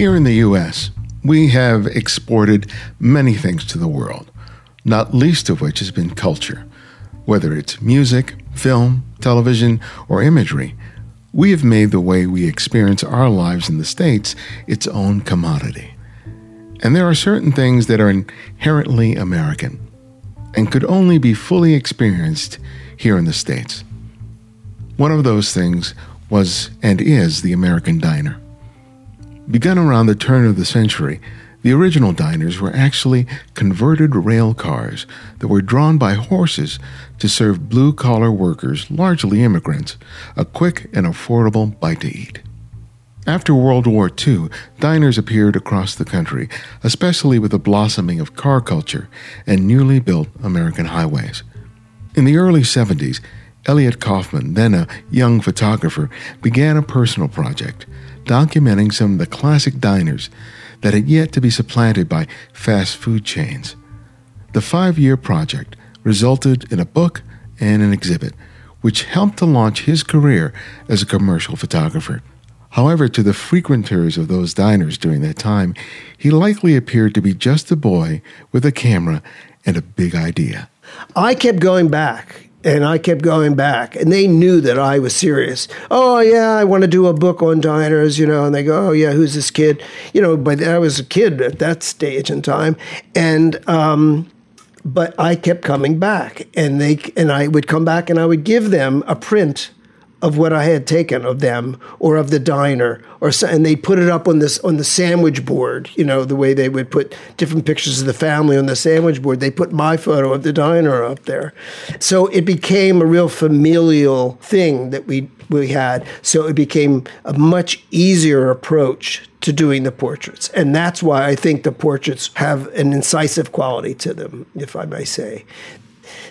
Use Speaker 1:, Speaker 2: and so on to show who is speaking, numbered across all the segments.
Speaker 1: Here in the U.S., we have exported many things to the world, not least of which has been culture. Whether it's music, film, television, or imagery, we have made the way we experience our lives in the States its own commodity. And there are certain things that are inherently American and could only be fully experienced here in the States. One of those things was and is the American diner. Begun around the turn of the century, the original diners were actually converted rail cars that were drawn by horses to serve blue collar workers, largely immigrants, a quick and affordable bite to eat. After World War II, diners appeared across the country, especially with the blossoming of car culture and newly built American highways. In the early 70s, Elliot Kaufman, then a young photographer, began a personal project documenting some of the classic diners that had yet to be supplanted by fast food chains. The five year project resulted in a book and an exhibit, which helped to launch his career as a commercial photographer. However, to the frequenters of those diners during that time, he likely appeared to be just a boy with a camera and a big idea.
Speaker 2: I kept going back and I kept going back, and they knew that I was serious. Oh yeah, I want to do a book on diners, you know. And they go, oh yeah, who's this kid? You know, but I was a kid at that stage in time, and um, but I kept coming back, and they and I would come back, and I would give them a print of what I had taken of them or of the diner or and they put it up on this on the sandwich board you know the way they would put different pictures of the family on the sandwich board. They put my photo of the diner up there. So it became a real familial thing that we we had. So it became a much easier approach to doing the portraits. And that's why I think the portraits have an incisive quality to them if I may say.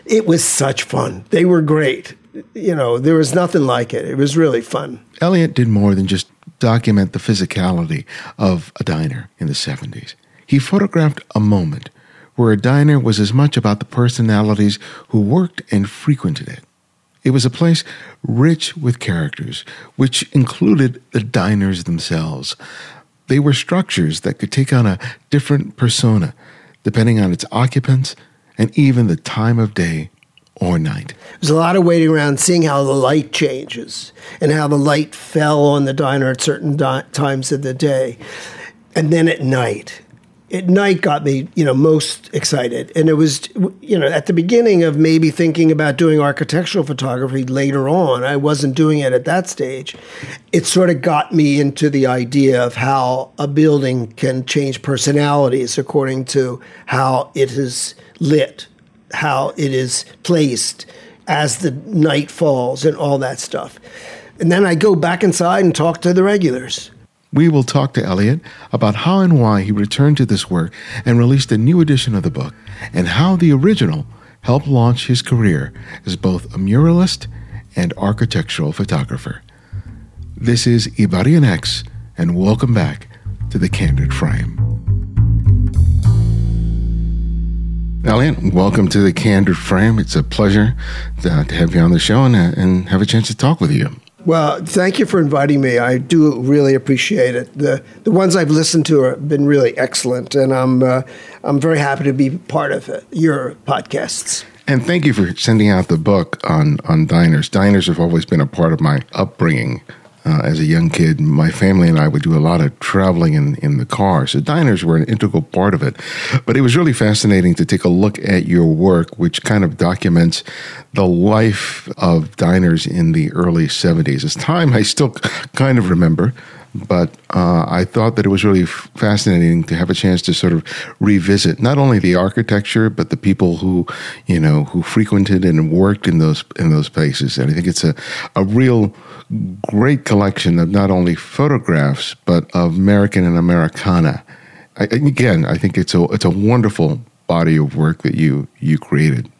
Speaker 2: It was such fun. They were great you know, there was nothing like it. It was really fun.
Speaker 1: Elliot did more than just document the physicality of a diner in the 70s. He photographed a moment where a diner was as much about the personalities who worked and frequented it. It was a place rich with characters, which included the diners themselves. They were structures that could take on a different persona depending on its occupants and even the time of day or night.
Speaker 2: There's a lot of waiting around seeing how the light changes and how the light fell on the diner at certain di- times of the day. And then at night, at night got me, you know, most excited. And it was, you know, at the beginning of maybe thinking about doing architectural photography later on, I wasn't doing it at that stage. It sort of got me into the idea of how a building can change personalities according to how it is lit how it is placed as the night falls and all that stuff. And then I go back inside and talk to the regulars.
Speaker 1: We will talk to Elliot about how and why he returned to this work and released a new edition of the book, and how the original helped launch his career as both a muralist and architectural photographer. This is Ibarionex, and welcome back to the Candid Frame. Elliot, welcome to the Candid Frame. It's a pleasure to, to have you on the show and, uh, and have a chance to talk with you.
Speaker 2: Well, thank you for inviting me. I do really appreciate it. The the ones I've listened to have been really excellent, and I'm uh, I'm very happy to be part of it, your podcasts.
Speaker 1: And thank you for sending out the book on on diners. Diners have always been a part of my upbringing uh, as a young kid, my family and I would do a lot of traveling in, in the car. So diners were an integral part of it. But it was really fascinating to take a look at your work, which kind of documents the life of diners in the early 70s. It's time I still kind of remember. But uh, I thought that it was really fascinating to have a chance to sort of revisit not only the architecture but the people who, you know, who frequented and worked in those in those places. And I think it's a a real great collection of not only photographs but of American and Americana. I, again, I think it's a it's a wonderful body of work that you you created.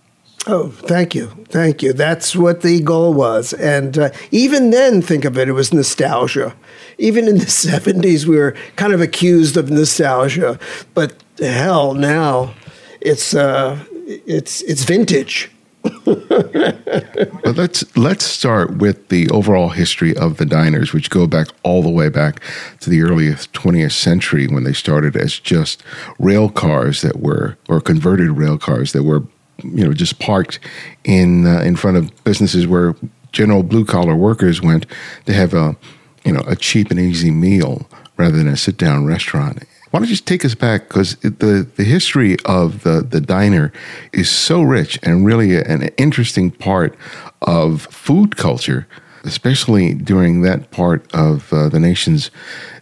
Speaker 2: Oh, thank you, thank you. That's what the goal was, and uh, even then, think of it, it was nostalgia. Even in the '70s, we were kind of accused of nostalgia, but hell, now it's uh, it's it's vintage.
Speaker 1: but let's let's start with the overall history of the diners, which go back all the way back to the earliest 20th century when they started as just rail cars that were or converted rail cars that were you know just parked in uh, in front of businesses where general blue collar workers went to have a you know a cheap and easy meal rather than a sit down restaurant. Why don't you just take us back because the the history of the the diner is so rich and really an interesting part of food culture, especially during that part of uh, the nation's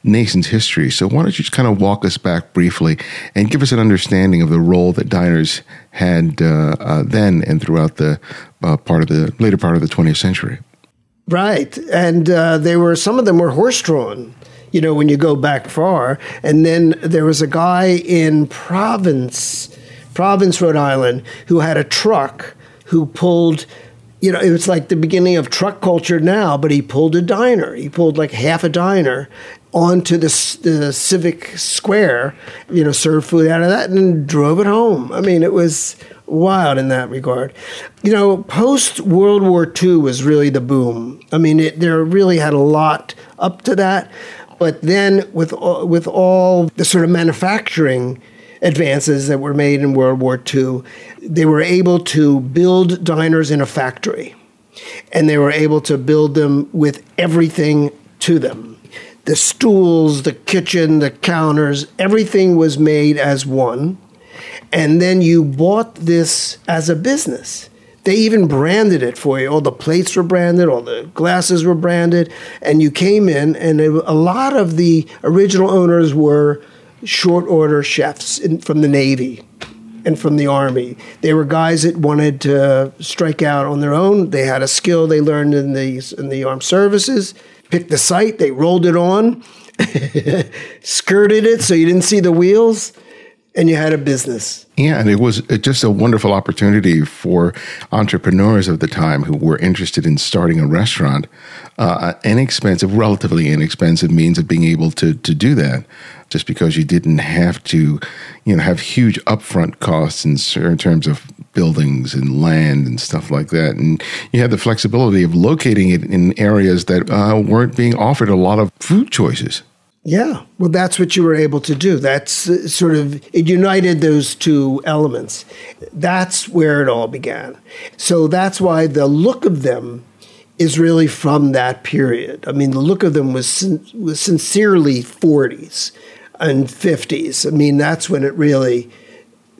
Speaker 1: nation's history. So why don't you just kind of walk us back briefly and give us an understanding of the role that diners had uh, uh, then and throughout the uh, part of the later part of the 20th century.
Speaker 2: Right, and uh, they were some of them were horse drawn you know, when you go back far. And then there was a guy in Providence, Providence, Rhode Island, who had a truck who pulled you know, it was like the beginning of truck culture now, but he pulled a diner. He pulled like half a diner onto the, the civic square, you know, served food out of that and drove it home. I mean, it was wild in that regard. You know, post World War II was really the boom. I mean, it, there really had a lot up to that. But then, with all, with all the sort of manufacturing advances that were made in World War II, they were able to build diners in a factory, and they were able to build them with everything to them. The stools, the kitchen, the counters, everything was made as one. And then you bought this as a business. They even branded it for you. All the plates were branded, all the glasses were branded, and you came in, and it, a lot of the original owners were short order chefs in, from the Navy and from the Army. They were guys that wanted to strike out on their own. They had a skill they learned in the in the armed services. Picked the site, they rolled it on, skirted it so you didn't see the wheels and you had a business.
Speaker 1: Yeah, and it was just a wonderful opportunity for entrepreneurs of the time who were interested in starting a restaurant. Uh, inexpensive, relatively inexpensive means of being able to to do that, just because you didn't have to, you know, have huge upfront costs in, in terms of buildings and land and stuff like that, and you had the flexibility of locating it in areas that uh, weren't being offered a lot of food choices.
Speaker 2: Yeah, well, that's what you were able to do. That's uh, sort of, it united those two elements. That's where it all began. So that's why the look of them is really from that period. I mean, the look of them was, was sincerely 40s and 50s. I mean, that's when it really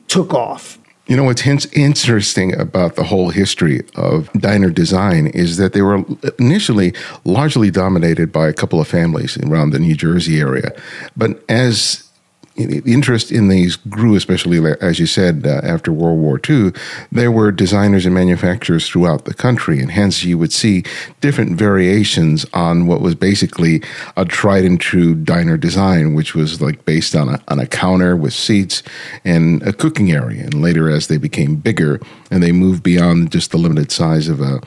Speaker 2: took off.
Speaker 1: You know what's interesting about the whole history of diner design is that they were initially largely dominated by a couple of families around the New Jersey area. But as interest in these grew, especially as you said uh, after World War II. There were designers and manufacturers throughout the country, and hence you would see different variations on what was basically a tried and true diner design, which was like based on a on a counter with seats and a cooking area. And later, as they became bigger and they moved beyond just the limited size of a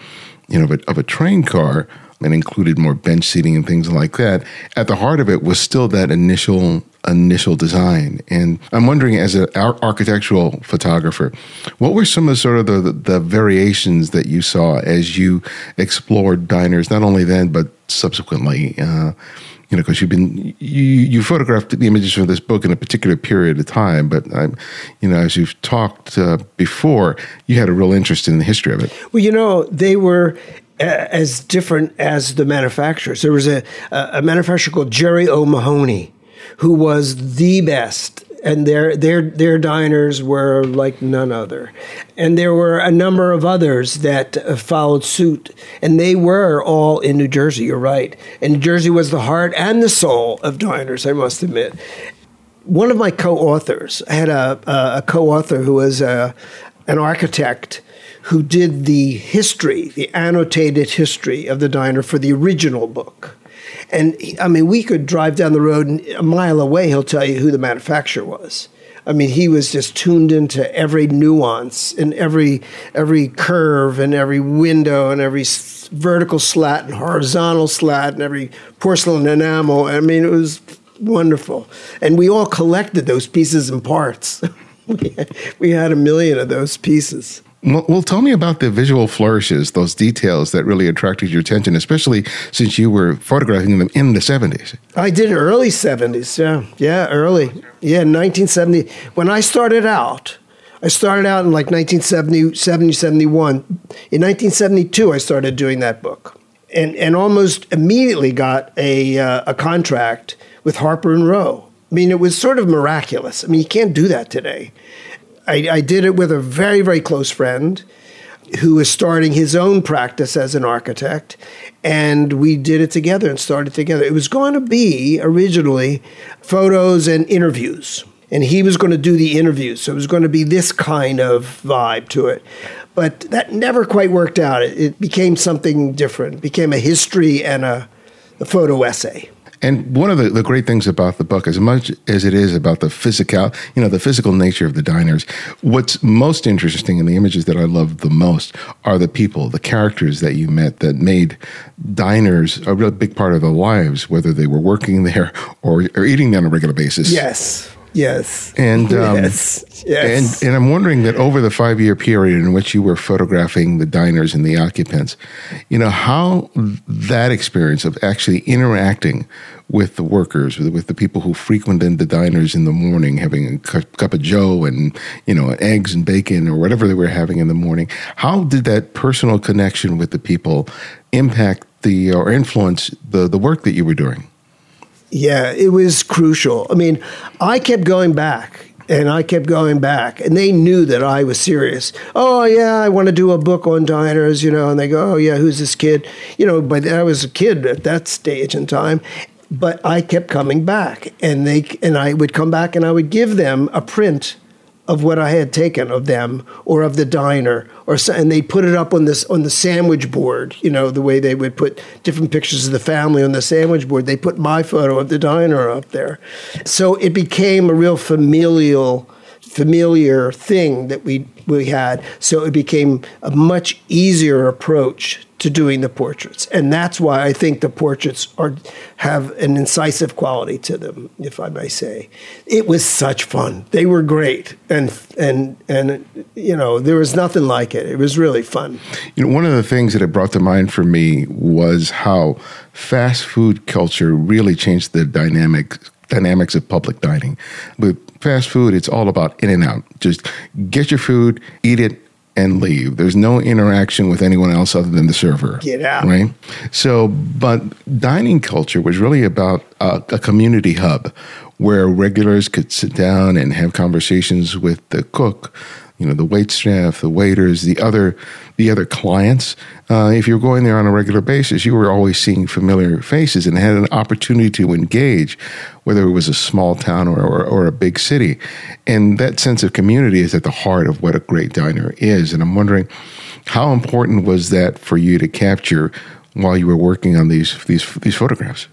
Speaker 1: you know of a, of a train car and included more bench seating and things like that. At the heart of it was still that initial initial design. And I'm wondering, as an architectural photographer, what were some of the sort of the, the variations that you saw as you explored diners, not only then but subsequently? Uh, you know, because you've been you you photographed the images from this book in a particular period of time, but I'm, you know, as you've talked uh, before, you had a real interest in the history of it.
Speaker 2: Well, you know, they were as different as the manufacturers. There was a, a manufacturer called Jerry O'Mahony, who was the best and their their their diners were like none other. And there were a number of others that uh, followed suit, and they were all in New Jersey. You're right, and New Jersey was the heart and the soul of diners. I must admit. One of my co-authors I had a, a co-author who was a, uh, an architect who did the history, the annotated history of the diner for the original book. And he, I mean, we could drive down the road and a mile away, he'll tell you who the manufacturer was. I mean, he was just tuned into every nuance and every every curve and every window and every vertical slat and horizontal slat and every porcelain enamel. I mean, it was wonderful. And we all collected those pieces and parts. we had a million of those pieces.
Speaker 1: Well, tell me about the visual flourishes, those details that really attracted your attention, especially since you were photographing them in the 70s.
Speaker 2: I did early 70s, yeah. Yeah, early. Yeah, 1970. When I started out, I started out in like 1970, 70, 71. In 1972, I started doing that book and, and almost immediately got a, uh, a contract with Harper and Row. I mean, it was sort of miraculous. I mean, you can't do that today. I, I did it with a very, very close friend who was starting his own practice as an architect. And we did it together and started together. It was going to be originally photos and interviews. And he was going to do the interviews. So it was going to be this kind of vibe to it. But that never quite worked out. It, it became something different, it became a history and a, a photo essay.
Speaker 1: And one of the, the great things about the book, as much as it is about the physical, you know, the physical nature of the diners, what's most interesting in the images that I love the most are the people, the characters that you met that made diners a real big part of their lives, whether they were working there or, or eating there on a regular basis.
Speaker 2: Yes. Yes.
Speaker 1: And um,
Speaker 2: yes. yes.
Speaker 1: And and I'm wondering that over the five year period in which you were photographing the diners and the occupants, you know how that experience of actually interacting with the workers, with, with the people who frequented the diners in the morning, having a cup, cup of Joe and you know eggs and bacon or whatever they were having in the morning. How did that personal connection with the people impact the or influence the the work that you were doing?
Speaker 2: Yeah, it was crucial. I mean, I kept going back and I kept going back, and they knew that I was serious. Oh yeah, I want to do a book on diners, you know. And they go, oh yeah, who's this kid? You know, but I was a kid at that stage in time. But I kept coming back, and they and I would come back, and I would give them a print of what I had taken of them or of the diner or so, and they put it up on this on the sandwich board you know the way they would put different pictures of the family on the sandwich board. They put my photo of the diner up there. So it became a real familial familiar thing that we we had so it became a much easier approach to doing the portraits, and that's why I think the portraits are have an incisive quality to them, if I may say. It was such fun; they were great, and and and you know there was nothing like it. It was really fun.
Speaker 1: You know, one of the things that it brought to mind for me was how fast food culture really changed the dynamic dynamics of public dining. With fast food, it's all about in and out. Just get your food, eat it, and leave. There's no interaction with anyone else other than the server.
Speaker 2: Get out.
Speaker 1: Right? So, but dining culture was really about a, a community hub where regulars could sit down and have conversations with the cook, you know, the wait staff, the waiters, the other the other clients. Uh, if you're going there on a regular basis, you were always seeing familiar faces and had an opportunity to engage, whether it was a small town or, or, or a big city. And that sense of community is at the heart of what a great diner is. And I'm wondering, how important was that for you to capture while you were working on these these these photographs?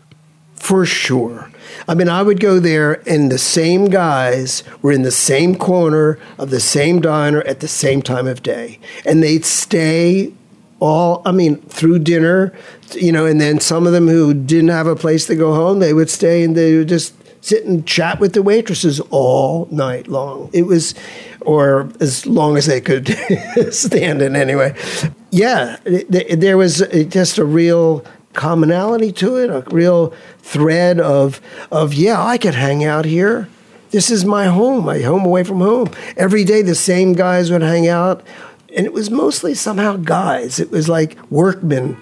Speaker 2: For sure. I mean, I would go there, and the same guys were in the same corner of the same diner at the same time of day. And they'd stay all, I mean, through dinner, you know, and then some of them who didn't have a place to go home, they would stay and they would just sit and chat with the waitresses all night long. It was, or as long as they could stand it anyway. Yeah, there was just a real commonality to it, a real thread of of yeah, I could hang out here. This is my home, my home away from home. Every day the same guys would hang out. And it was mostly somehow guys. It was like workmen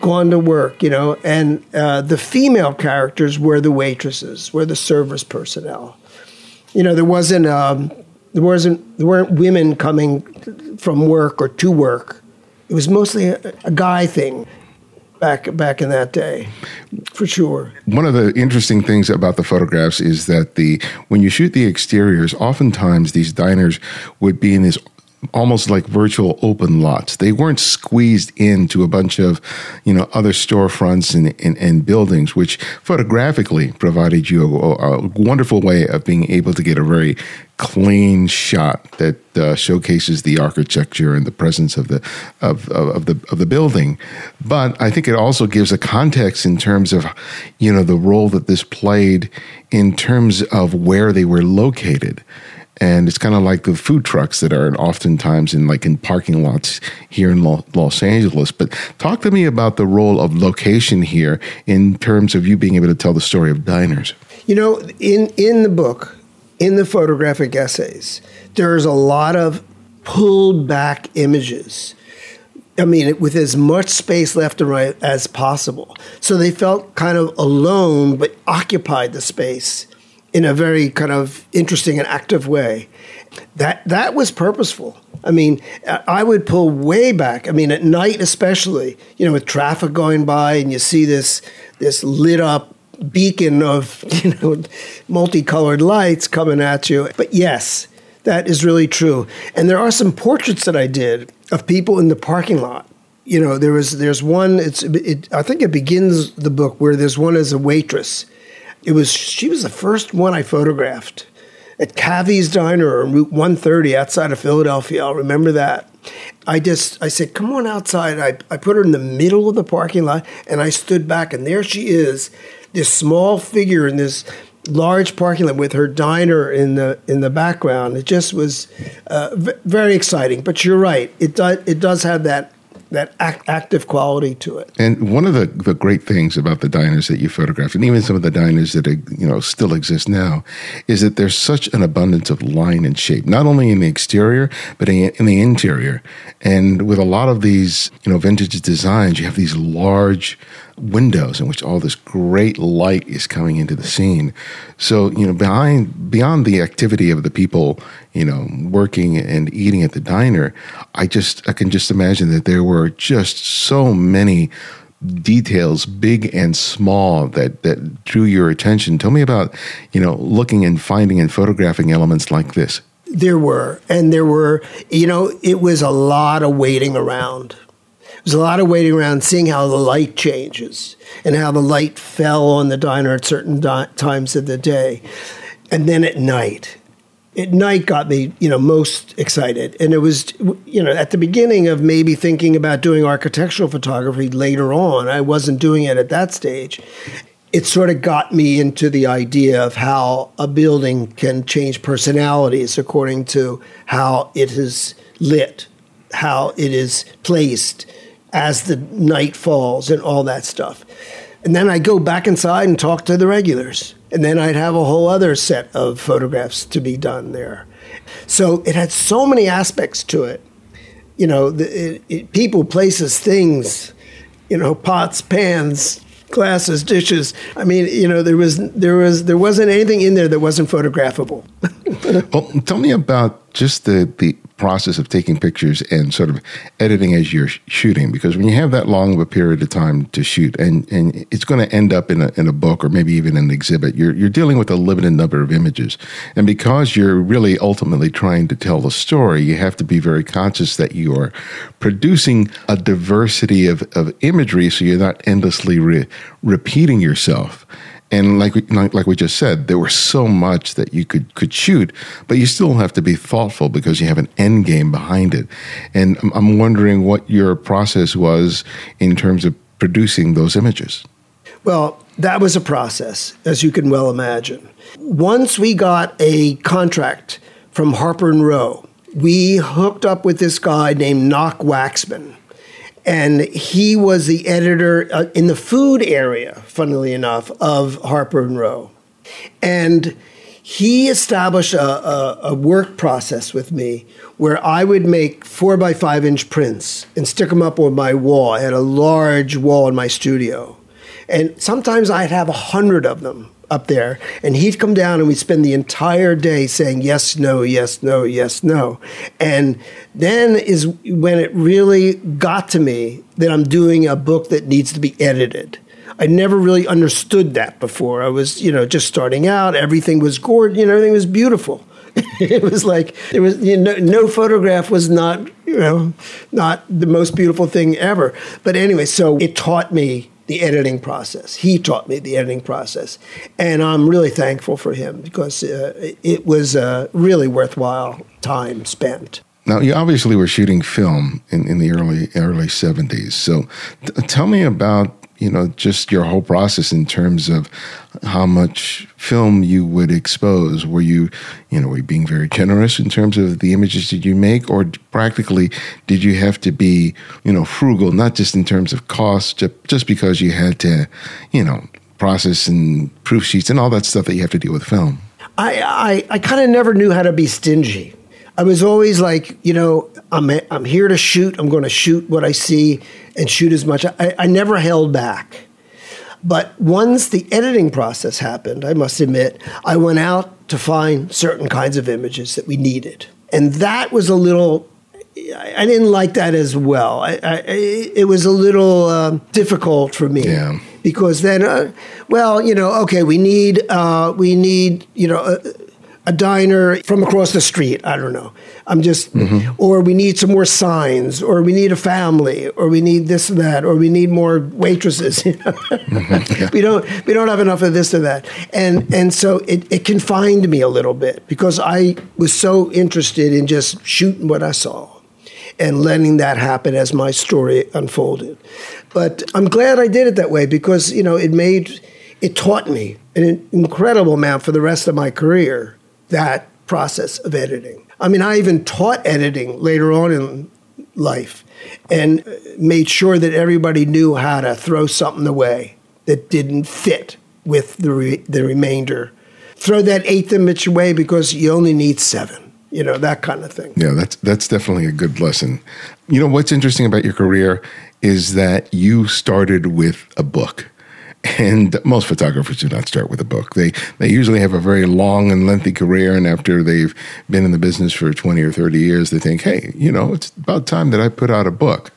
Speaker 2: gone to work, you know, and uh, the female characters were the waitresses, were the service personnel. You know, there wasn't um, there wasn't there weren't women coming from work or to work. It was mostly a, a guy thing back back in that day, for sure.
Speaker 1: One of the interesting things about the photographs is that the when you shoot the exteriors, oftentimes these diners would be in this almost like virtual open lots. They weren't squeezed into a bunch of, you know, other storefronts and, and, and buildings, which photographically provided you a, a, wonderful way of being able to get a very clean shot that uh, showcases the architecture and the presence of the of, of, of, the of the building. But I think it also gives a context in terms of, you know, the role that this played in terms of where they were located and it's kind of like the food trucks that are oftentimes in like in parking lots here in Los Angeles. But talk to me about the role of location here in terms of you being able to tell the story of diners.
Speaker 2: You know, in in the book, in the photographic essays, there's a lot of pulled back images. I mean, with as much space left and right as possible. So they felt kind of alone, but occupied the space in a very kind of interesting and active way. That that was purposeful. I mean, I would pull way back. I mean, at night especially, you know, with traffic going by and you see this this lit up beacon of you know multicolored lights coming at you. But yes, that is really true. And there are some portraits that I did of people in the parking lot. You know, there was there's one. It's it, I think it begins the book where there's one as a waitress. It was she was the first one I photographed at Cavi's Diner on Route 130 outside of Philadelphia. I'll remember that. I just I said, "Come on outside." I I put her in the middle of the parking lot, and I stood back, and there she is, this small figure in this large parking lot with her diner in the in the background. It just was uh, v- very exciting. But you're right; it does it does have that that act, active quality to it.
Speaker 1: And one of the, the great things about the diners that you photographed, and even some of the diners that you know still exist now, is that there's such an abundance of line and shape, not only in the exterior but in, in the interior. And with a lot of these, you know, vintage designs, you have these large windows in which all this great light is coming into the scene. So, you know, behind beyond the activity of the people, you know, working and eating at the diner, I just I can just imagine that there were just so many details big and small that that drew your attention. Tell me about you know looking and finding and photographing elements like this.
Speaker 2: There were and there were you know it was a lot of waiting around there's a lot of waiting around, seeing how the light changes and how the light fell on the diner at certain di- times of the day. And then at night, at night got me, you know, most excited. And it was, you know, at the beginning of maybe thinking about doing architectural photography later on. I wasn't doing it at that stage. It sort of got me into the idea of how a building can change personalities according to how it is lit, how it is placed, as the night falls and all that stuff. And then I'd go back inside and talk to the regulars. And then I'd have a whole other set of photographs to be done there. So it had so many aspects to it. You know, the, it, it, people, places, things, you know, pots, pans, glasses, dishes. I mean, you know, there was there was there wasn't anything in there that wasn't photographable.
Speaker 1: well, tell me about just the the process of taking pictures and sort of editing as you're shooting because when you have that long of a period of time to shoot and, and it's going to end up in a, in a book or maybe even an exhibit you're, you're dealing with a limited number of images. And because you're really ultimately trying to tell the story you have to be very conscious that you are producing a diversity of, of imagery so you're not endlessly re- repeating yourself and like we, like, like we just said, there was so much that you could could shoot, but you still have to be thoughtful because you have an end game behind it. And I'm, I'm wondering what your process was in terms of producing those images.
Speaker 2: Well, that was a process, as you can well imagine. Once we got a contract from Harper and Row, we hooked up with this guy named Knock Waxman and he was the editor uh, in the food area, funnily enough, of Harper and Row, and he established a, a, a, work process with me where I would make four by five inch prints and stick them up on my wall. I had a large wall in my studio, and sometimes I'd have a hundred of them up there, and he'd come down and we'd spend the entire day saying yes, no, yes, no, yes, no. And then is when it really got to me that I'm doing a book that needs to be edited. I never really understood that before. I was, you know, just starting out. Everything was gorgeous. You know, everything was beautiful. it was like there was you know, no photograph was not you know not the most beautiful thing ever. But anyway, so it taught me the editing process. He taught me the editing process, and I'm really thankful for him because uh, it was a really worthwhile time spent.
Speaker 1: Now, you obviously were shooting film in, in the early early 70s. So, t- tell me about you know, just your whole process in terms of how much film you would expose? Were you, you know, were you being very generous in terms of the images that you make, or practically did you have to be, you know, frugal, not just in terms of cost, just because you had to, you know, process and proof sheets and all that stuff that you have to deal with film?
Speaker 2: I, I, I kind of never knew how to be stingy. I was always like, you know, I'm, I'm here to shoot. I'm going to shoot what I see and shoot as much. I, I never held back. But once the editing process happened, I must admit, I went out to find certain kinds of images that we needed. And that was a little, I didn't like that as well. I, I, it was a little uh, difficult for me.
Speaker 1: Yeah.
Speaker 2: Because then, uh, well, you know, okay, we need, uh, we need, you know, uh, a diner from across the street. I don't know. I'm just, mm-hmm. or we need some more signs, or we need a family, or we need this and that, or we need more waitresses. mm-hmm. yeah. We don't, we don't have enough of this or that, and and so it, it confined me a little bit because I was so interested in just shooting what I saw, and letting that happen as my story unfolded. But I'm glad I did it that way because you know it made, it taught me an incredible amount for the rest of my career that process of editing. I mean, I even taught editing later on in life and made sure that everybody knew how to throw something away that didn't fit with the, re- the remainder. Throw that eighth image away because you only need seven, you know, that kind of thing.
Speaker 1: Yeah, that's, that's definitely a good lesson. You know, what's interesting about your career is that you started with a book. And most photographers do not start with a book. They they usually have a very long and lengthy career, and after they've been in the business for twenty or thirty years, they think, "Hey, you know, it's about time that I put out a book."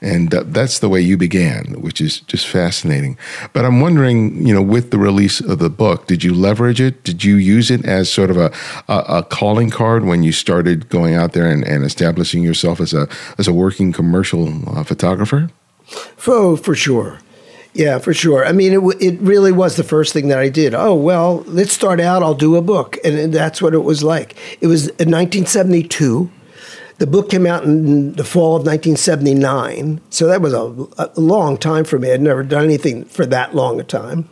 Speaker 1: And uh, that's the way you began, which is just fascinating. But I'm wondering, you know, with the release of the book, did you leverage it? Did you use it as sort of a, a, a calling card when you started going out there and, and, establishing yourself as a as a working commercial uh, photographer?
Speaker 2: Oh, for sure. Yeah, for sure. I mean, it, it really was the first thing that I did. Oh, well, let's start out. I'll do a book. And that's what it was like. It was in 1972. The book came out in the fall of 1979. So that was a, a long time for me. I'd never done anything for that long a time.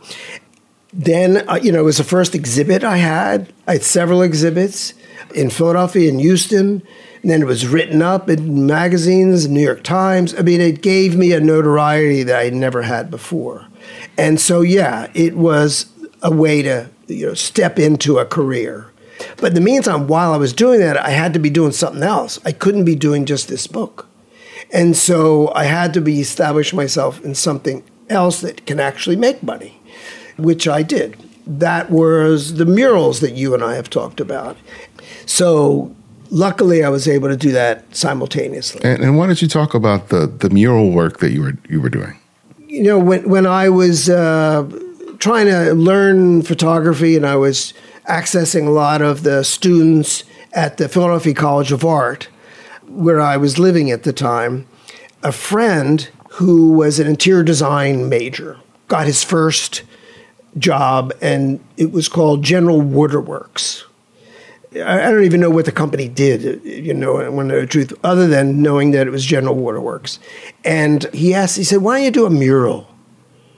Speaker 2: Then, uh, you know, it was the first exhibit I had. I had several exhibits in Philadelphia and Houston. And then it was written up in magazines, New York Times. I mean, it gave me a notoriety that I never had before. And so, yeah, it was a way to you know step into a career. But in the meantime, while I was doing that, I had to be doing something else. I couldn't be doing just this book. And so I had to be establish myself in something else that can actually make money, which I did. That was the murals that you and I have talked about. So luckily I was able to do that simultaneously.
Speaker 1: And, and, why don't you talk about the, the mural work that you were you were doing?
Speaker 2: You know, when when I was uh, trying to learn photography, and I was accessing a lot of the students at the Philadelphia College of Art, where I was living at the time, a friend who was an interior design major got his first job, and it was called General Waterworks I don't even know what the company did, you know, know the truth, other than knowing that it was General Waterworks. And he asked, he said, why don't you do a mural?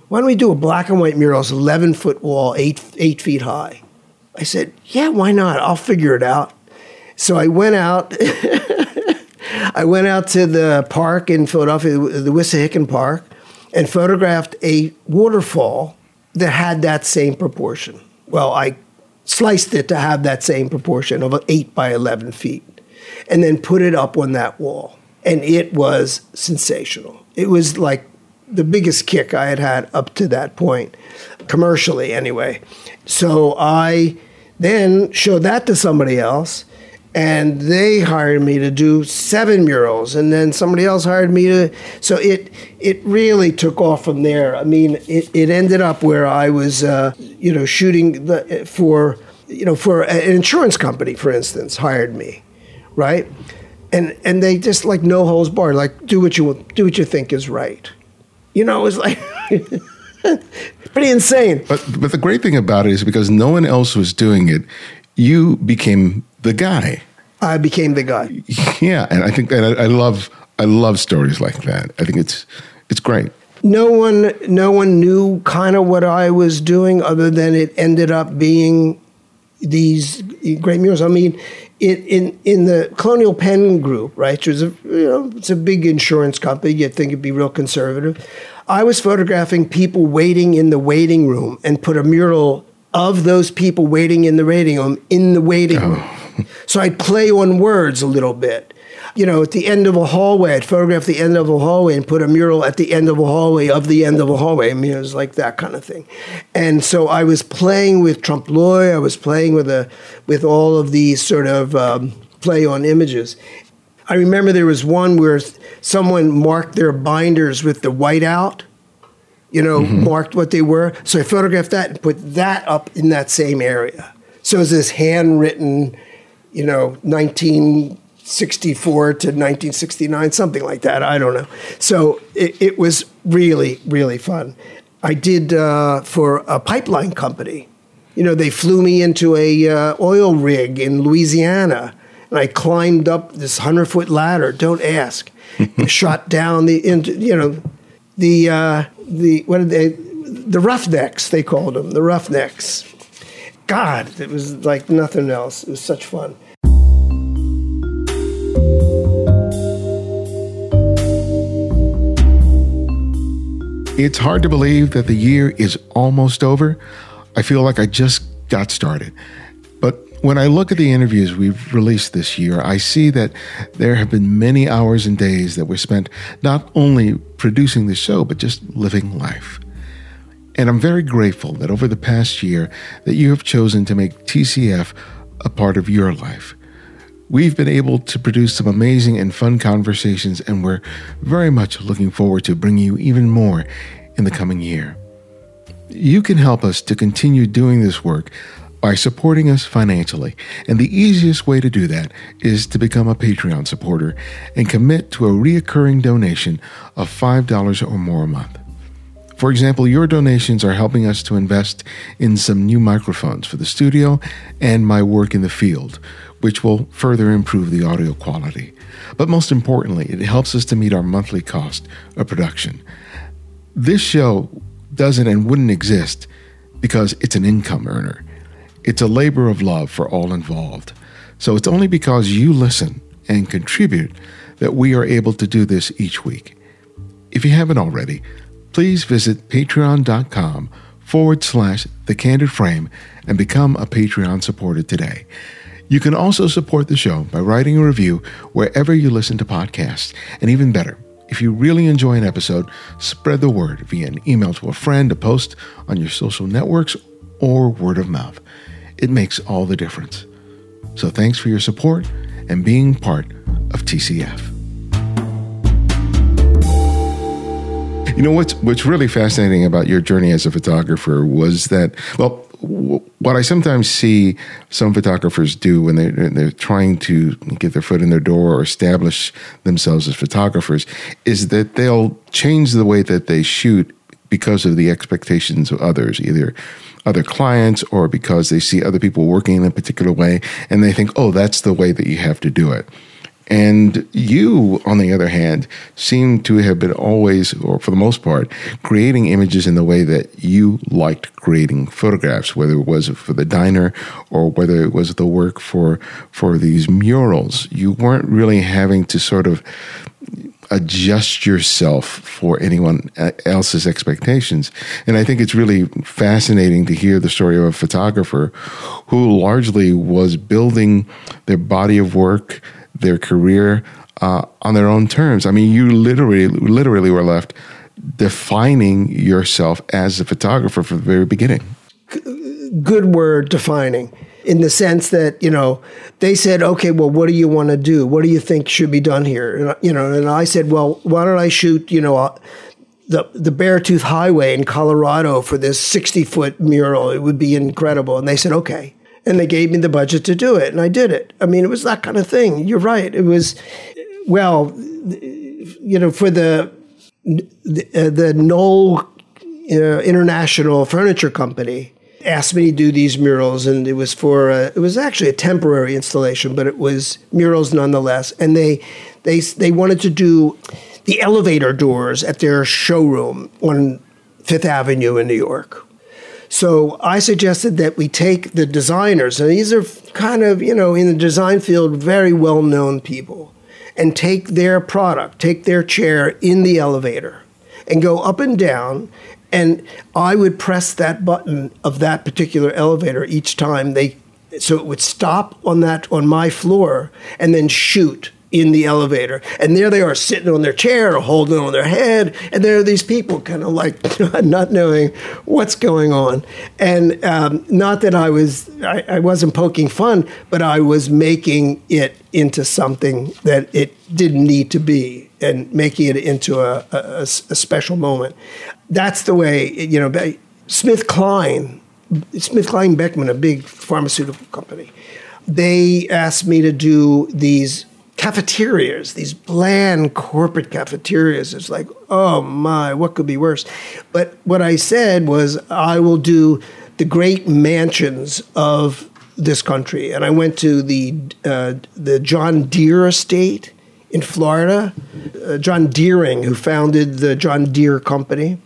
Speaker 2: Why don't we do a black and white mural? It's 11 foot wall, eight, eight feet high. I said, yeah, why not? I'll figure it out. So I went out. I went out to the park in Philadelphia, the Wissahickon Park, and photographed a waterfall that had that same proportion. Well, I sliced it to have that same proportion of 8 by 11 feet, and then put it up on that wall. And it was sensational. It was like the biggest kick I had had up to that point, commercially anyway. So I then showed that to somebody else, and they hired me to do seven murals and then somebody else hired me to so it it really took off from there. I mean it, it ended up where i was uh, you know shooting the, for you know for an insurance company for instance hired me right? And and they just like no holes barred like do what you do what you think is right. You know it was like pretty insane.
Speaker 1: But but the great thing about it is because no one else was doing it you became the guy.
Speaker 2: I became the guy.
Speaker 1: Yeah, and I think that I, I love I love stories like that. I think it's it's great.
Speaker 2: no one no one knew kind of what I was doing other than it ended up being these great murals. I mean, it, in in the Colonial Penn Group, right, which was a you know it's a big insurance company. You'd think it'd be real conservative. I was photographing people waiting in the waiting room and put a mural of those people waiting in the waiting room in the waiting oh. room. So I'd play on words a little bit you know, at the end of a hallway, I'd photograph the end of a hallway and put a mural at the end of a hallway of the end of a hallway. I mean, it was like that kind of thing. And so I was playing with trompe l'oeil. I was playing with a with all of these sort of um, play on images. I remember there was one where someone marked their binders with the whiteout you know, mm-hmm. marked what they were. So I photographed that and put that up in that same area. So it was this handwritten, you know, 1964 to 1969, something like that. I don't know. So it, it was really, really fun. I did uh, for a pipeline company. You know, they flew me into a uh, oil rig in Louisiana, and I climbed up this hundred foot ladder. Don't ask. shot down the, you know, the uh, the what did they, the roughnecks they called them, the roughnecks. God, it was like nothing else. It was such fun.
Speaker 1: It's hard to believe that the year is almost over. I feel like I just got started. But when I look at the interviews we've released this year, I see that there have been many hours and days that were spent not only producing the show, but just living life. And I'm very grateful that over the past year that you have chosen to make TCF a part of your life. We've been able to produce some amazing and fun conversations, and we're very much looking forward to bringing you even more in the coming year. You can help us to continue doing this work by supporting us financially, and the easiest way to do that is to become a Patreon supporter and commit to a reoccurring donation of $5 or more a month. For example, your donations are helping us to invest in some new microphones for the studio and my work in the field, which will further improve the audio quality. But most importantly, it helps us to meet our monthly cost of production. This show doesn't and wouldn't exist because it's an income earner. It's a labor of love for all involved. So it's only because you listen and contribute that we are able to do this each week. If you haven't already, please visit patreon.com forward slash the candid frame and become a Patreon supporter today. You can also support the show by writing a review wherever you listen to podcasts. And even better, if you really enjoy an episode, spread the word via an email to a friend, a post on your social networks, or word of mouth. It makes all the difference. So thanks for your support and being part of TCF. You know what's what's really fascinating about your journey as a photographer was that well what I sometimes see some photographers do when they're, they're trying to get their foot in their door or establish themselves as photographers is that they'll change the way that they shoot because of the expectations of others, either other clients or because they see other people working in a particular way and they think, oh, that's the way that you have to do it. And you, on the other hand, seem to have been always, or for the most part, creating images in the way that you liked creating photographs, whether it was for the diner or whether it was the work for for these murals. You weren't really having to sort of adjust yourself for anyone else's expectations. And I think it's really fascinating to hear the story of a photographer who largely was building their body of work their career uh, on their own terms. I mean, you literally, literally were left defining yourself as a photographer from the very beginning.
Speaker 2: Good word, defining. In the sense that you know, they said, "Okay, well, what do you want to do? What do you think should be done here?" And, you know, and I said, "Well, why don't I shoot? You know, uh, the the Beartooth Highway in Colorado for this sixty foot mural? It would be incredible." And they said, "Okay." And they gave me the budget to do it, and I did it. I mean, it was that kind of thing. You're right. It was, well, you know, for the the, uh, the Knoll uh, International Furniture Company asked me to do these murals, and it was for a, it was actually a temporary installation, but it was murals nonetheless. And they they they wanted to do the elevator doors at their showroom on Fifth Avenue in New York. So I suggested that we take the designers, and these are kind of, you know, in the design field, very well known people, and take their product, take their chair in the elevator, and go up and down. And I would press that button of that particular elevator each time they, so it would stop on that on my floor and then shoot in the elevator. And there they are sitting on their chair or holding on their head. And there are these people kind of like not knowing what's going on. And um, not that I was, I, I, wasn't poking fun, but I was making it into something that it didn't need to be and making it into a, a, a special moment. That's the way, you know, SmithKline, Smith Klein Beckman, a big pharmaceutical company, they asked me to do these cafeterias, these bland corporate cafeterias. It's like, oh my, what could be worse? But what I said was, I will do the great mansions of this country. And I went to the, uh, the John Deere estate in Florida, uh, John Deering, who founded the John Deere Company.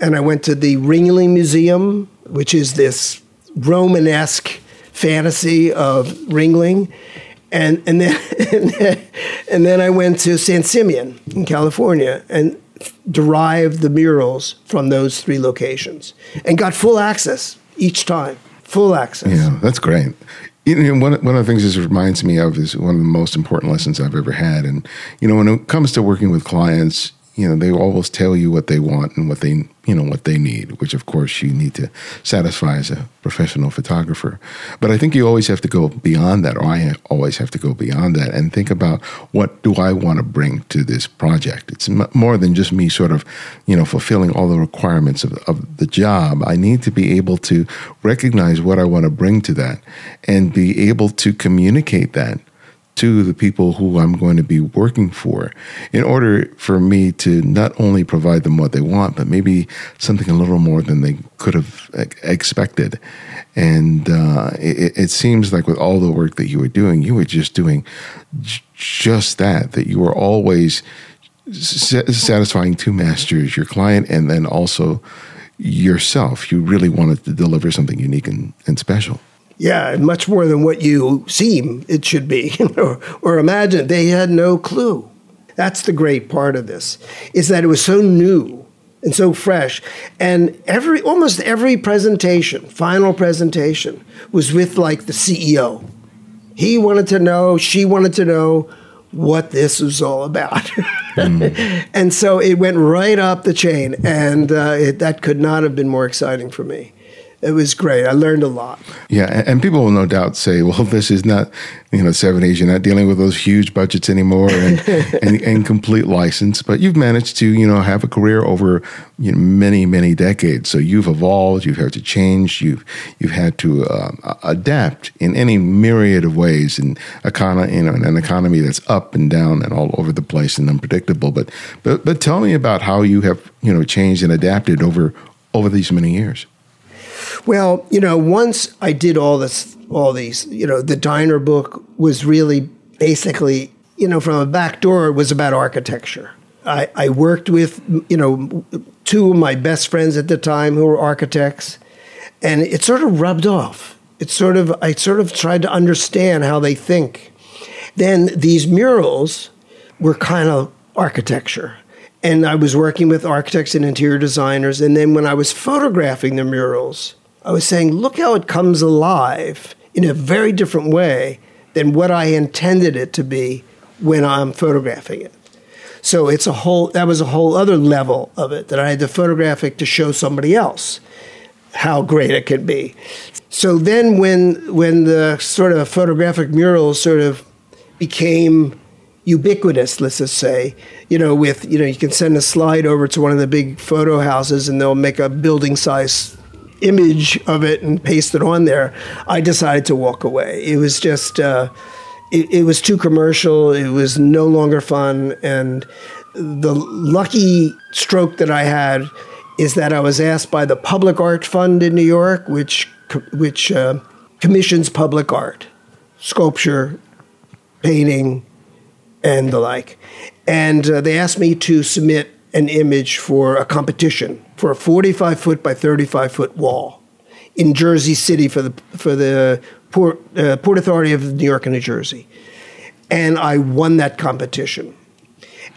Speaker 2: And I went to the Ringling Museum, which is this Romanesque fantasy of Ringling and and then and then, and then I went to San Simeon in California and derived the murals from those three locations and got full access each time. Full access.
Speaker 1: Yeah, that's great. You know, one, one of the things this reminds me of is one of the most important lessons I've ever had. And, you know, when it comes to working with clients, you know they always tell you what they want and what they you know what they need which of course you need to satisfy as a professional photographer. But i think you always have to go beyond that or i always have to go beyond that and think about what do i want to bring to this project. It's more than just me sort of you know fulfilling all the requirements of, of the job. I need to be able to recognize what i want to bring to that and be able to communicate that to the people who I'm going to be working for in order for me to not only provide them what they want, but maybe something a little more than they could have expected. And uh, it, it, seems like with all the work that you were doing, you were just doing j- just that, that you were always satisfying two masters, your client and then also yourself. You really wanted to deliver something unique and, and special.
Speaker 2: Yeah, much more than what you seem it should be or, or imagine. They had no clue. That's the great part of this, is that it was so new and so fresh. And every almost every presentation, final presentation, was with like the CEO. He wanted to know, she wanted to know what this was all about. mm. and so it went right up the chain, and uh, it, that could not have been more exciting for me it was great. I learned a lot.
Speaker 1: Yeah, and people will no doubt say, "Well, this is not, you know, '70s. You're not dealing with those huge budgets anymore and, and, and complete license." But you've managed to, you know, have a career over you know, many, many decades. So you've evolved. You've had to change. You've you've had to uh, adapt in any myriad of ways in econ- you know, in an economy that's up and down and all over the place and unpredictable. But but but tell me about how you have you know changed and adapted over over these many years.
Speaker 2: Well, you know, once I did all this, all these, you know, the diner book was really basically, you know, from a back door, it was about architecture. I, I worked with, you know, two of my best friends at the time who were architects, and it sort of rubbed off. It sort of, I sort of tried to understand how they think. Then these murals were kind of architecture and I was working with architects and interior designers. And then when I was photographing the murals, I was saying, look how it comes alive in a very different way than what I intended it to be when I'm photographing it. So it's a whole that was a whole other level of it that I had to photograph it to show somebody else how great it could be. So then when when the sort of photographic murals sort of became ubiquitous, let's just say, you know, with you know, you can send a slide over to one of the big photo houses and they'll make a building size image of it and paste it on there, I decided to walk away. It was just, uh, it, it was too commercial. It was no longer fun. And the lucky stroke that I had is that I was asked by the Public Art Fund in New York, which which uh, commissions public art, sculpture, painting, and the like. and uh, they asked me to submit an image for a competition for a 45 foot by 35 foot wall in Jersey City for the for the Port uh, Port Authority of New York and New Jersey, and I won that competition.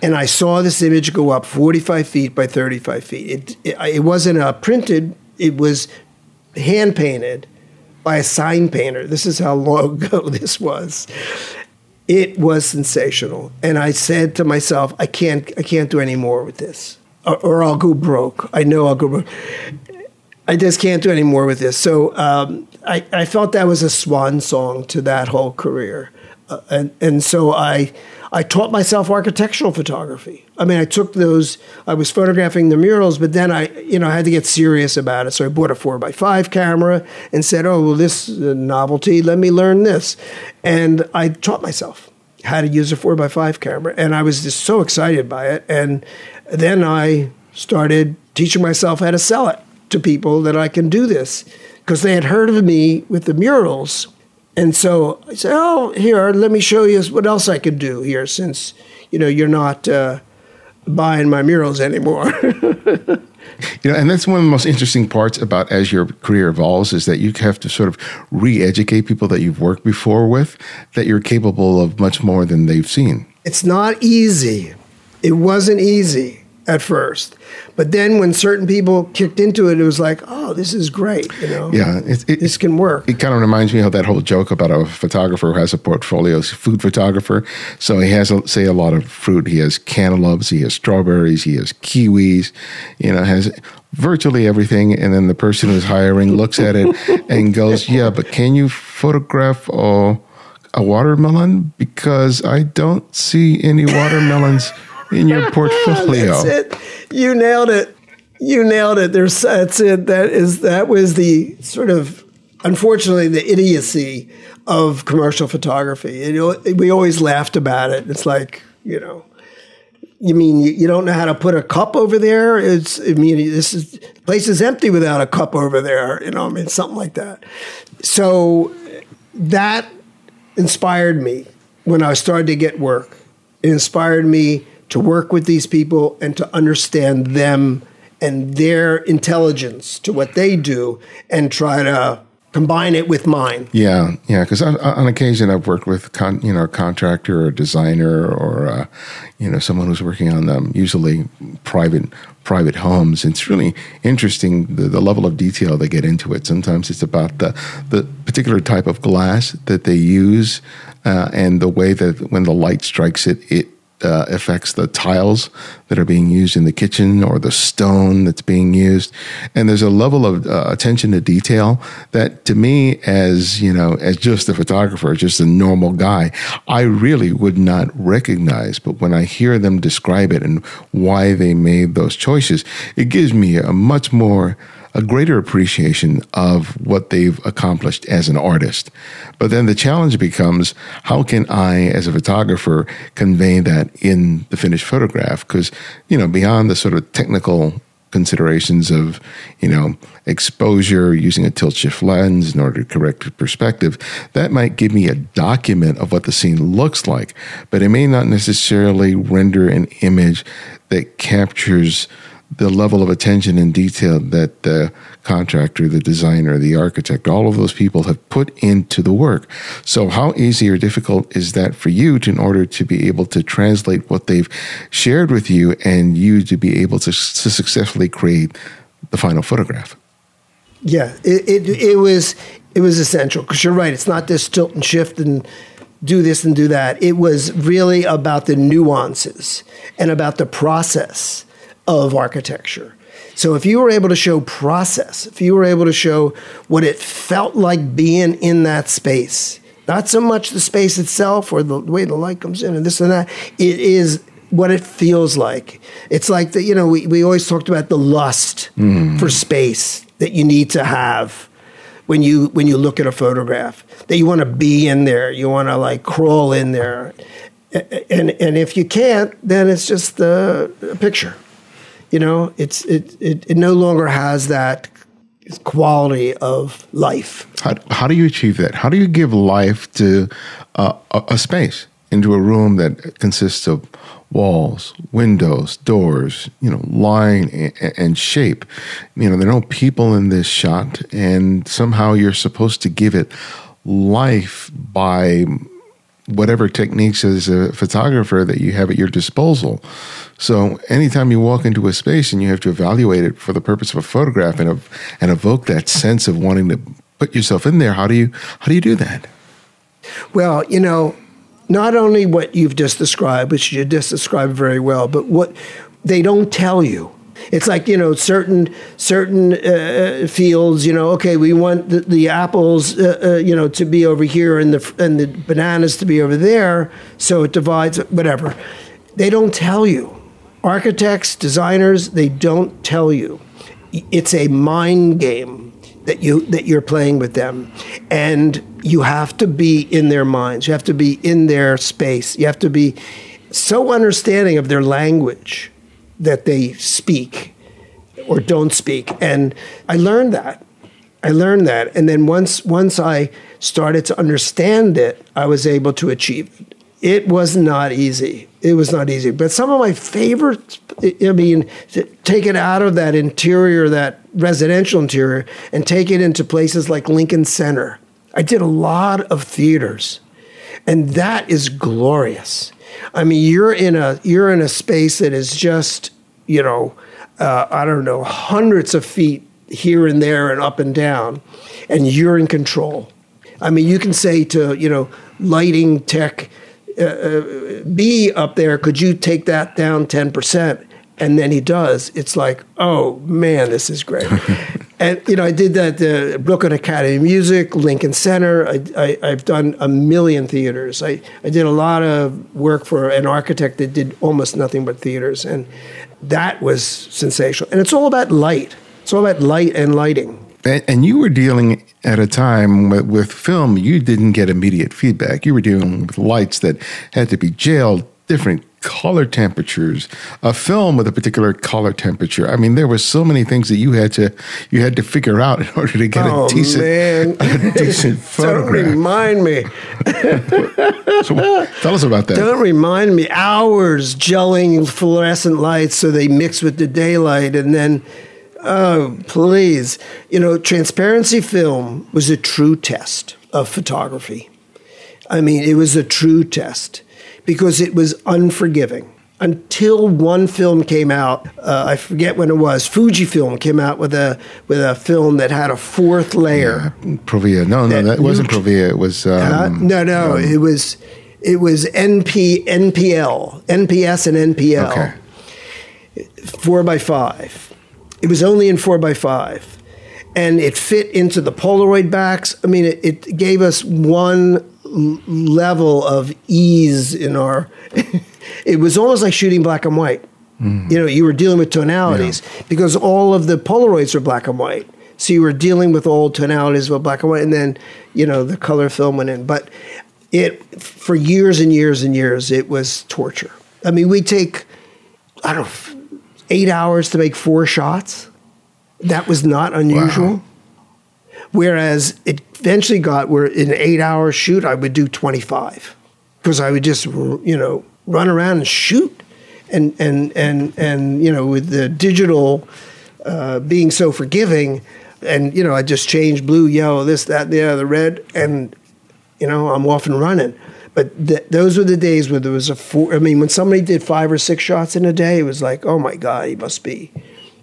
Speaker 2: And I saw this image go up 45 feet by 35 feet. It, it, it wasn't a printed, it was hand painted by a sign painter. This is how long ago this was. It was sensational. And I said to myself, I can't, I can't do any more with this, or, or I'll go broke. I know I'll go broke. I just can't do any more with this. So um, I, I felt that was a swan song to that whole career. Uh, and, and so I, I taught myself architectural photography. I mean, I took those, I was photographing the murals, but then I, you know, I had to get serious about it. So I bought a four by five camera and said, oh, well, this is a novelty, let me learn this. And I taught myself how to use a four by five camera. And I was just so excited by it. And then I started teaching myself how to sell it to people that I can do this because they had heard of me with the murals. And so I said, "Oh, here, let me show you what else I could do here, since you know you're not uh, buying my murals anymore."
Speaker 1: you know, and that's one of the most interesting parts about as your career evolves is that you have to sort of re-educate people that you've worked before with that you're capable of much more than they've seen.
Speaker 2: It's not easy. It wasn't easy at first. But then when certain people kicked into it, it was like, oh, this is great. You know,
Speaker 1: yeah, it, it,
Speaker 2: this can work.
Speaker 1: It kind of reminds me of that whole joke about a photographer who has a portfolio, food photographer. So he has, say, a lot of fruit. He has cantaloupes, he has strawberries, he has kiwis. You know, has virtually everything. And then the person who's hiring looks at it and goes, yeah, but can you photograph a watermelon because I don't see any watermelons in your portfolio.
Speaker 2: that's it. You nailed it. You nailed it. There's that's it. That is that was the sort of unfortunately the idiocy of commercial photography. You know, we always laughed about it. It's like you know. You mean you, you don't know how to put a cup over there? It's I mean this is place is empty without a cup over there. You know, I mean something like that. So that inspired me when I started to get work. It inspired me to work with these people and to understand them and their intelligence to what they do and try to combine it with mine.
Speaker 1: Yeah, yeah. Because on, on, occasion I've worked with con, you know a contractor or a designer or uh, you know someone who's working on them, usually private private homes. It's really interesting the, the level of detail they get into it. Sometimes it's about the the particular type of glass that they use uh, and the way that when the light strikes it, it uh, affects the tiles that are being used in the kitchen or the stone that's being used. And there's a level of uh, attention to detail that to me, as, you know, as just a photographer, just a normal guy, I really would not recognize. But when I hear them describe it and why they made those choices, it gives me a much more a greater appreciation of what they've accomplished as an artist. But then the challenge becomes how can I, as a photographer, convey that in the finished photograph? Because, you know, beyond the sort of technical considerations of, you know, exposure using a tilt shift lens in order to correct perspective, that might give me a document of what the scene looks like, but it may not necessarily render an image that captures the level of attention and detail that the contractor, the designer, the architect, all of those people have put into the work. So, how easy or difficult is that for you to, in order to be able to translate what they've shared with you and you to be able to, to successfully create the final photograph?
Speaker 2: Yeah, it, it, it was it was essential because you're right. It's not this tilt and shift and do this and do that. It was really about the nuances and about the process of architecture. So if you were able to show process, if you were able to show what it felt like being in that space, not so much the space itself or the way the light comes in and this and that, it is what it feels like. It's like that, you know, we, we always talked about the lust mm. for space that you need to have when you when you look at a photograph. That you want to be in there, you want to like crawl in there. And and if you can't, then it's just a, a picture. You know, it's it, it, it no longer has that quality of life.
Speaker 1: How, how do you achieve that? How do you give life to uh, a, a, space? into a room that consists of walls, windows, doors, you know, line and shape. You know, there are no people in this shot, and somehow you're supposed to give it life by whatever techniques as a photographer that you have at your disposal. So anytime you walk into a space and you have to evaluate it for the purpose of a photograph and, and evoke that sense of wanting to put yourself in there, how do you how do you do that?
Speaker 2: Well, you know, not only what you've just described, which you just described very well, but what they don't tell you. It's like you know certain certain uh, fields. You know, okay, we want the, the apples, uh, uh, you know, to be over here and the and the bananas to be over there. So it divides. Whatever. They don't tell you. Architects, designers, they don't tell you. It's a mind game that you that you're playing with them. And you have to be in their minds. You have to be in their space. You have to be so understanding of their language that they speak or don't speak. And i learned that. I learned that. And then once once i started to understand it i was able to achieve it it was not easy. It was not easy. But some of my favorites, I mean, take it out of that interior, that residential interior, and take it into places like Lincoln Center. I did a lot of theaters, and that is glorious. I mean, you're in a you're in a space that is just you know, uh, I don't know, hundreds of feet here and there and up and down, and you're in control. I mean, you can say to you know, lighting tech uh, be up there. Could you take that down 10%? And then he does. It's like, oh man, this is great. and you know, I did that uh, Brooklyn Academy of Music, Lincoln Center. I, have done a million theaters. I, I did a lot of work for an architect that did almost nothing but theaters, and that was sensational. And it's all about light. It's all about light and lighting.
Speaker 1: And you were dealing at a time with film, you didn't get immediate feedback. You were dealing with lights that had to be jailed, different color temperatures, a film with a particular color temperature. I mean, there were so many things that you had to you had to figure out in order to get
Speaker 2: oh,
Speaker 1: a decent
Speaker 2: man.
Speaker 1: a decent photograph.
Speaker 2: Don't remind me.
Speaker 1: so, tell us about that.
Speaker 2: Don't remind me. Hours gelling fluorescent lights so they mix with the daylight, and then Oh, please. You know, transparency film was a true test of photography. I mean, it was a true test because it was unforgiving. Until one film came out, uh, I forget when it was. Fujifilm came out with a with a film that had a fourth layer.
Speaker 1: Yeah, Provia. No, no, that, that wasn't Provia. It was um, uh,
Speaker 2: no, no. Um, it was it was NP NPL, NPS, and NPL. Okay. Four by five it was only in four by five, and it fit into the Polaroid backs. I mean, it, it gave us one level of ease in our. it was almost like shooting black and white. Mm. You know, you were dealing with tonalities yeah. because all of the Polaroids were black and white. So you were dealing with all tonalities of black and white, and then you know the color film went in. But it for years and years and years, it was torture. I mean, we take I don't know eight hours to make four shots. That was not unusual. Wow. Whereas it eventually got where in an eight hour shoot, I would do 25 because I would just, you know, run around and shoot. And, and, and, and you know, with the digital uh, being so forgiving, and, you know, I just change blue, yellow, this, that, the other, the red, and, you know, I'm off and running. But th- those were the days where there was a four. I mean, when somebody did five or six shots in a day, it was like, oh my god, he must be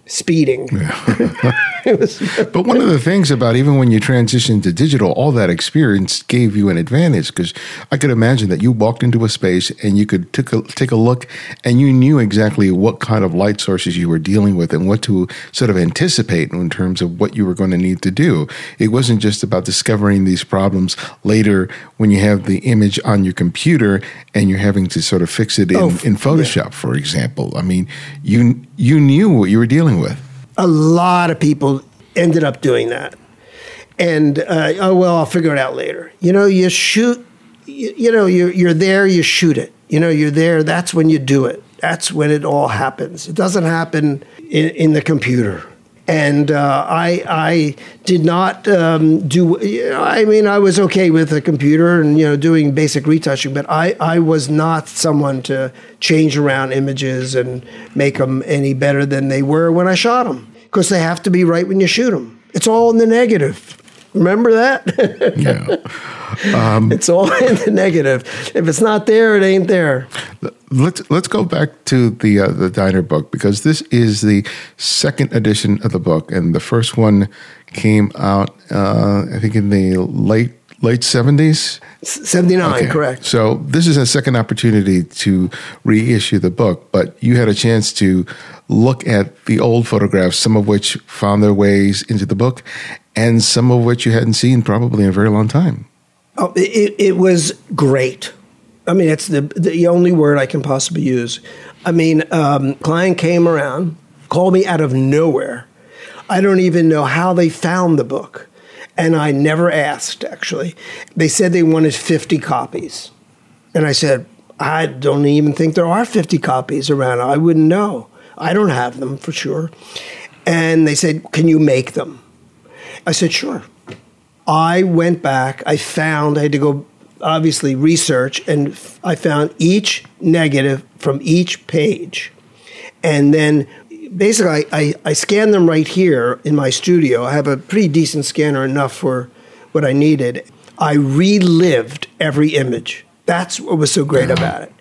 Speaker 2: speeding. Yeah.
Speaker 1: but one of the things about even when you transitioned to digital, all that experience gave you an advantage because I could imagine that you walked into a space and you could take a, take a look and you knew exactly what kind of light sources you were dealing with and what to sort of anticipate in terms of what you were going to need to do. It wasn't just about discovering these problems later when you have the image on your computer and you're having to sort of fix it in, oh, in Photoshop, yeah. for example. I mean, you you knew what you were dealing with
Speaker 2: a lot of people ended up doing that. And uh, oh well, I'll figure it out later. You know, you shoot. You, you know, you're you're there. You shoot it. You know, you're there. That's when you do it. That's when it all happens. It doesn't happen in, in the computer. And uh, I I did not um, do. I mean, I was okay with a computer and you know doing basic retouching, but I I was not someone to change around images and make them any better than they were when I shot them because they have to be right when you shoot them. It's all in the negative. Remember that?
Speaker 1: Yeah.
Speaker 2: Um, it's all in the negative. If it's not there, it ain't there.
Speaker 1: Let's let's go back to the uh, the diner book because this is the second edition of the book, and the first one came out uh, I think in the late late seventies.
Speaker 2: 79, correct.
Speaker 1: So this is a second opportunity to reissue the book, but you had a chance to look at the old photographs, some of which found their ways into the book, and some of which you hadn't seen probably in a very long time.
Speaker 2: Oh, it, it was great. I mean, it's the the only word I can possibly use. I mean, um, client came around, called me out of nowhere. I don't even know how they found the book, and I never asked. Actually, they said they wanted fifty copies, and I said, I don't even think there are fifty copies around. I wouldn't know. I don't have them for sure. And they said, Can you make them? I said, Sure. I went back, I found, I had to go obviously research, and I found each negative from each page. And then basically, I, I scanned them right here in my studio. I have a pretty decent scanner, enough for what I needed. I relived every image. That's what was so great about it.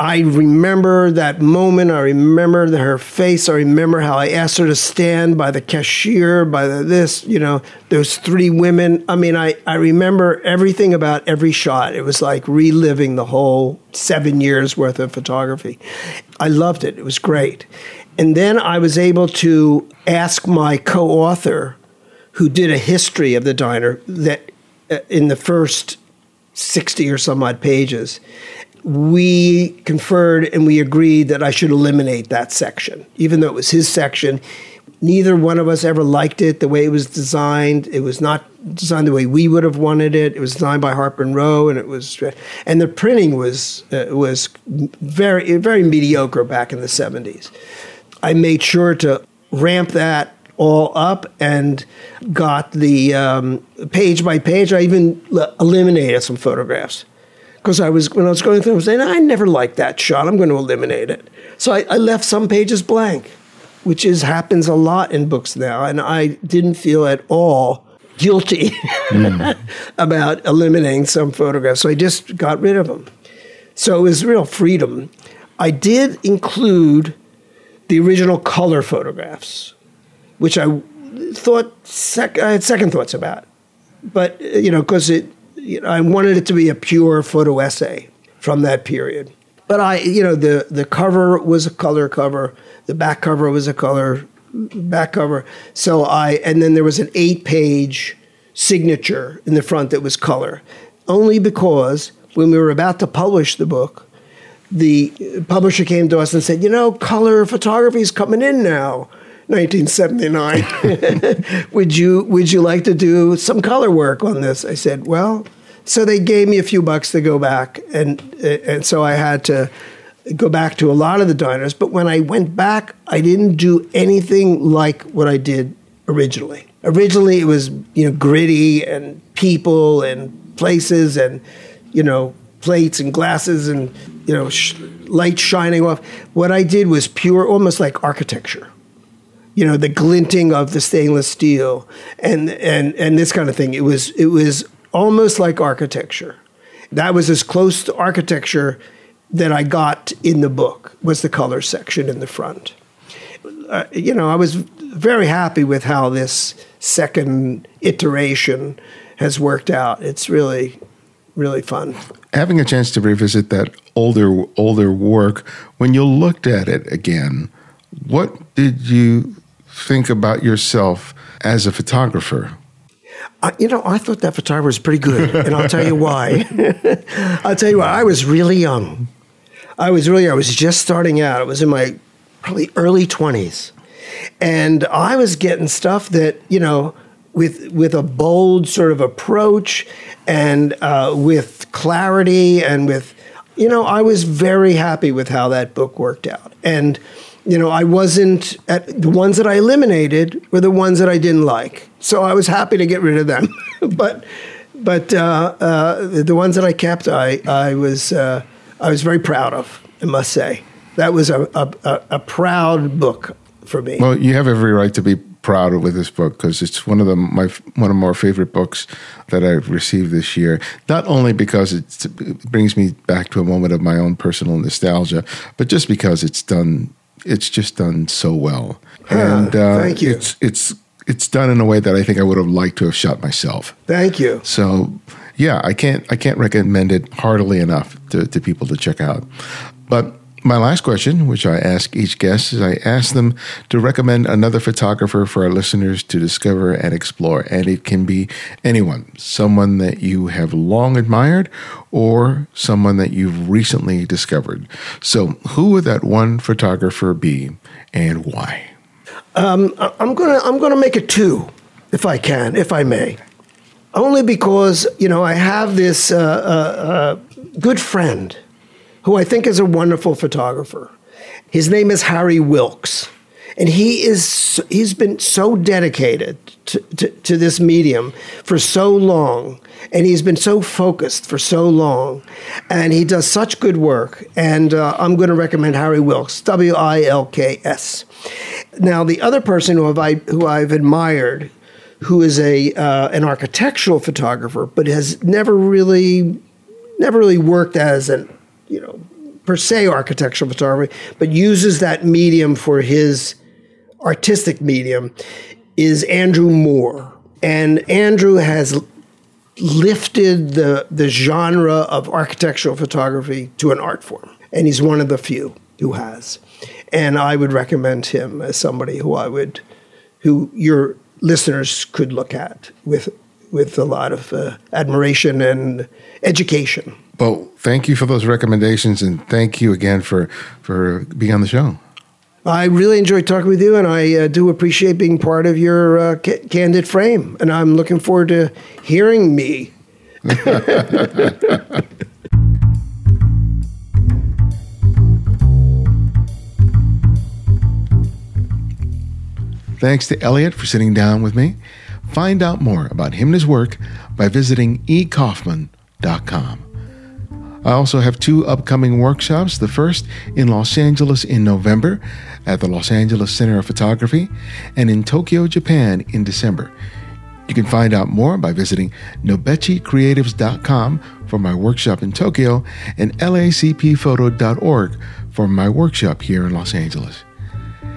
Speaker 2: I remember that moment. I remember her face. I remember how I asked her to stand by the cashier, by the this, you know, those three women. I mean, I, I remember everything about every shot. It was like reliving the whole seven years worth of photography. I loved it. It was great. And then I was able to ask my co author, who did a history of the diner, that uh, in the first 60 or some odd pages we conferred and we agreed that I should eliminate that section, even though it was his section. Neither one of us ever liked it the way it was designed. It was not designed the way we would have wanted it. It was designed by Harper and Row, and it was, and the printing was uh, was very very mediocre back in the seventies. I made sure to ramp that all up and got the um, page by page. I even eliminated some photographs because I was when I was going through, I was saying I never liked that shot. I'm going to eliminate it. So I, I left some pages blank, which is happens a lot in books now, and I didn't feel at all guilty mm. about eliminating some photographs. So I just got rid of them. So it was real freedom. I did include the original color photographs, which I thought sec- I had second thoughts about, but you know because it you know, I wanted it to be a pure photo essay from that period. But I, you know, the the cover was a color cover, the back cover was a color back cover. So I, and then there was an eight page signature in the front that was color, only because when we were about to publish the book, the publisher came to us and said, you know, color photography is coming in now. 1979. would you would you like to do some color work on this? I said, well, so they gave me a few bucks to go back, and and so I had to go back to a lot of the diners. But when I went back, I didn't do anything like what I did originally. Originally, it was you know gritty and people and places and you know plates and glasses and you know sh- light shining off. What I did was pure, almost like architecture. You know, the glinting of the stainless steel and and and this kind of thing. It was it was almost like architecture. That was as close to architecture that I got in the book was the color section in the front. Uh, you know, I was very happy with how this second iteration has worked out. It's really, really fun.
Speaker 1: Having a chance to revisit that older older work, when you looked at it again, what did you think about yourself as a photographer?
Speaker 2: I, you know, I thought that photographer was pretty good, and I'll tell you why. I'll tell you why. I was really young. I was really, I was just starting out. I was in my probably early 20s. And I was getting stuff that, you know, with, with a bold sort of approach and uh, with clarity and with, you know, I was very happy with how that book worked out. And you know, I wasn't at the ones that I eliminated were the ones that I didn't like. So I was happy to get rid of them. but but uh, uh, the ones that I kept, I I was uh, I was very proud of. I must say that was a a, a proud book for me.
Speaker 1: Well, you have every right to be proud with this book because it's one of the my one of my favorite books that I've received this year. Not only because it brings me back to a moment of my own personal nostalgia, but just because it's done. It's just done so well,
Speaker 2: and uh, thank you.
Speaker 1: It's it's it's done in a way that I think I would have liked to have shot myself.
Speaker 2: Thank you.
Speaker 1: So, yeah, I can't I can't recommend it heartily enough to, to people to check out. But my last question, which I ask each guest, is I ask them to recommend another photographer for our listeners to discover and explore. And it can be anyone, someone that you have long admired or someone that you've recently discovered. So, who would that one photographer be and why?
Speaker 2: Um, I'm gonna I'm gonna make it two, if I can, if I may. Only because you know I have this uh, uh, uh, good friend who I think is a wonderful photographer. His name is Harry Wilks. And he is he's been so dedicated to, to, to, this medium for so long, and he's been so focused for so long, and he does such good work. And uh, I'm going to recommend Harry Wilks, W I L K S. Now, the other person who, I, who I've admired, who is a uh, an architectural photographer, but has never really never really worked as an you know, per se architectural photography, but uses that medium for his artistic medium, is Andrew Moore. And Andrew has lifted the, the genre of architectural photography to an art form. And he's one of the few who has. And I would recommend him as somebody who I would, who your listeners could look at with, with a lot of uh, admiration and education.
Speaker 1: Well, thank you for those recommendations, and thank you again for for being on the show.
Speaker 2: I really enjoyed talking with you, and I uh, do appreciate being part of your uh, ca- candid frame. And I'm looking forward to hearing me.
Speaker 1: Thanks to Elliot for sitting down with me. Find out more about him and his work by visiting ekaufman.com. I also have two upcoming workshops. The first in Los Angeles in November at the Los Angeles Center of Photography, and in Tokyo, Japan in December. You can find out more by visiting nobechicreatives.com for my workshop in Tokyo and lacpphoto.org for my workshop here in Los Angeles.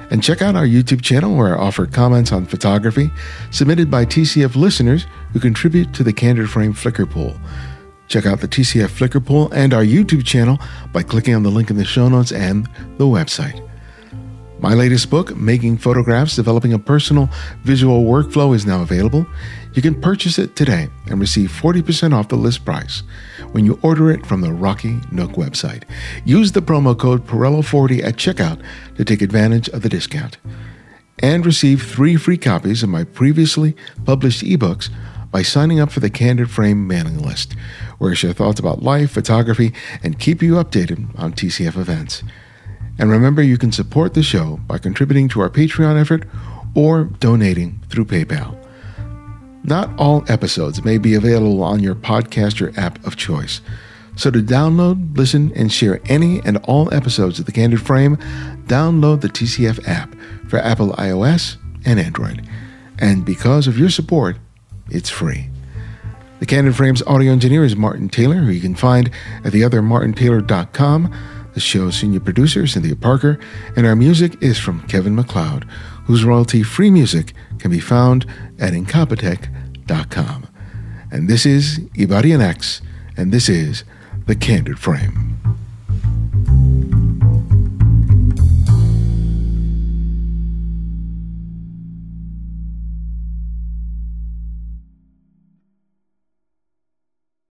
Speaker 1: And check out our YouTube channel where I offer comments on photography submitted by TCF listeners who contribute to the Candid Frame Flickr pool. Check out the TCF Flickr poll and our YouTube channel by clicking on the link in the show notes and the website. My latest book, Making Photographs Developing a Personal Visual Workflow, is now available. You can purchase it today and receive 40% off the list price when you order it from the Rocky Nook website. Use the promo code Perello40 at checkout to take advantage of the discount. And receive three free copies of my previously published ebooks by signing up for the Candid Frame mailing list, where I share thoughts about life, photography, and keep you updated on TCF events. And remember, you can support the show by contributing to our Patreon effort or donating through PayPal. Not all episodes may be available on your podcaster app of choice. So to download, listen, and share any and all episodes of The Candid Frame, download the TCF app for Apple iOS and Android. And because of your support, it's free. The Candid Frames audio engineer is Martin Taylor, who you can find at theothermartintaylor.com. The show's senior producer is Cynthia Parker, and our music is from Kevin MacLeod, whose royalty-free music can be found at incompetech.com. And this is Ibarionex, and this is The Candid Frame.